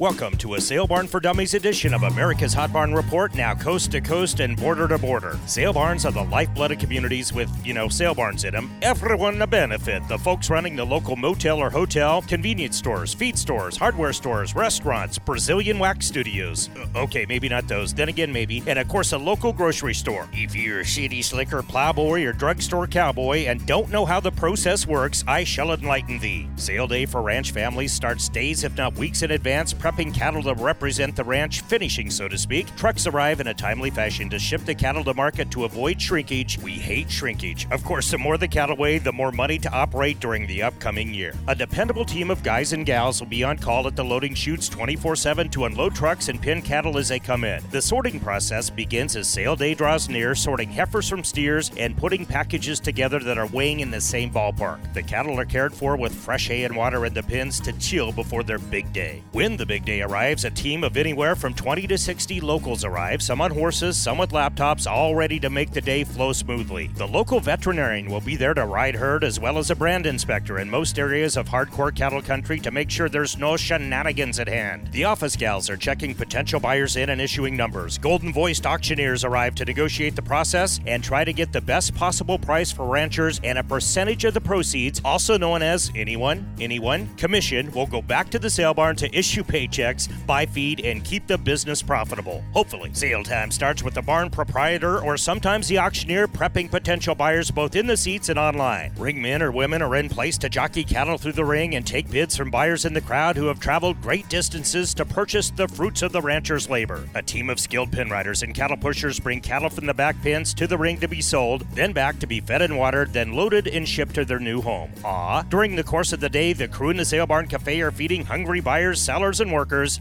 Welcome to a Sale Barn for Dummies edition of America's Hot Barn Report, now coast to coast and border to border. Sale barns are the lifeblood of communities with, you know, sale barns in them. Everyone a benefit. The folks running the local motel or hotel, convenience stores, feed stores, hardware stores, restaurants, Brazilian wax studios. Uh, okay, maybe not those. Then again, maybe. And of course, a local grocery store. If you're a city slicker, plowboy, or drugstore cowboy and don't know how the process works, I shall enlighten thee. Sale day for ranch families starts days, if not weeks in advance prepping cattle to represent the ranch, finishing, so to speak. Trucks arrive in a timely fashion to ship the cattle to market to avoid shrinkage. We hate shrinkage. Of course, the more the cattle weigh, the more money to operate during the upcoming year. A dependable team of guys and gals will be on call at the loading chutes 24 7 to unload trucks and pin cattle as they come in. The sorting process begins as sale day draws near, sorting heifers from steers and putting packages together that are weighing in the same ballpark. The cattle are cared for with fresh hay and water in the pins to chill before their big day. When the big big day arrives, a team of anywhere from 20 to 60 locals arrive, some on horses, some with laptops, all ready to make the day flow smoothly. The local veterinarian will be there to ride herd as well as a brand inspector in most areas of hardcore cattle country to make sure there's no shenanigans at hand. The office gals are checking potential buyers in and issuing numbers. Golden voiced auctioneers arrive to negotiate the process and try to get the best possible price for ranchers and a percentage of the proceeds, also known as anyone, anyone, commission, will go back to the sale barn to issue pay paychecks, buy feed, and keep the business profitable. Hopefully, sale time starts with the barn proprietor or sometimes the auctioneer prepping potential buyers both in the seats and online. Ring men or women are in place to jockey cattle through the ring and take bids from buyers in the crowd who have traveled great distances to purchase the fruits of the rancher's labor. A team of skilled pin riders and cattle pushers bring cattle from the back pens to the ring to be sold, then back to be fed and watered, then loaded and shipped to their new home. Ah, during the course of the day, the crew in the sale barn cafe are feeding hungry buyers, sellers, and workers,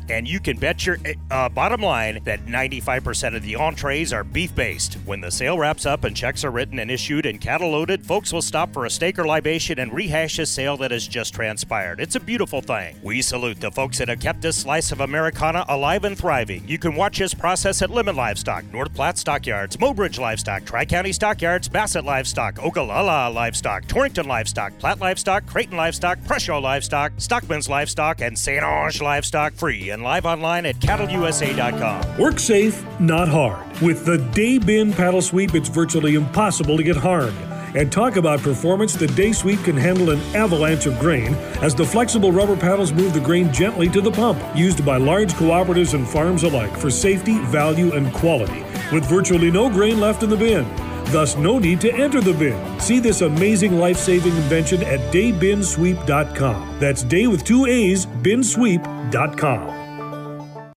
and you can bet your uh, bottom line that 95% of the entrees are beef based. When the sale wraps up and checks are written and issued and cattle loaded, folks will stop for a steak or libation and rehash a sale that has just transpired. It's a beautiful thing. We salute the folks that have kept this slice of Americana alive and thriving. You can watch this process at Lemmon Livestock, North Platte Stockyards, Mobridge Livestock, Tri County Stockyards, Bassett Livestock, Ogallala Livestock, Torrington Livestock, Platte Livestock, Creighton Livestock, Presho Livestock, Stockman's Livestock, and St. Onge Livestock free and live online at cattleusa.com. Work safe, not hard. With the Day Bin paddle sweep, it's virtually impossible to get harmed. And talk about performance, the Day Sweep can handle an avalanche of grain as the flexible rubber paddles move the grain gently to the pump, used by large cooperatives and farms alike for safety, value, and quality, with virtually no grain left in the bin. Thus, no need to enter the bin. See this amazing life saving invention at daybinsweep.com. That's day with two A's, binsweep.com.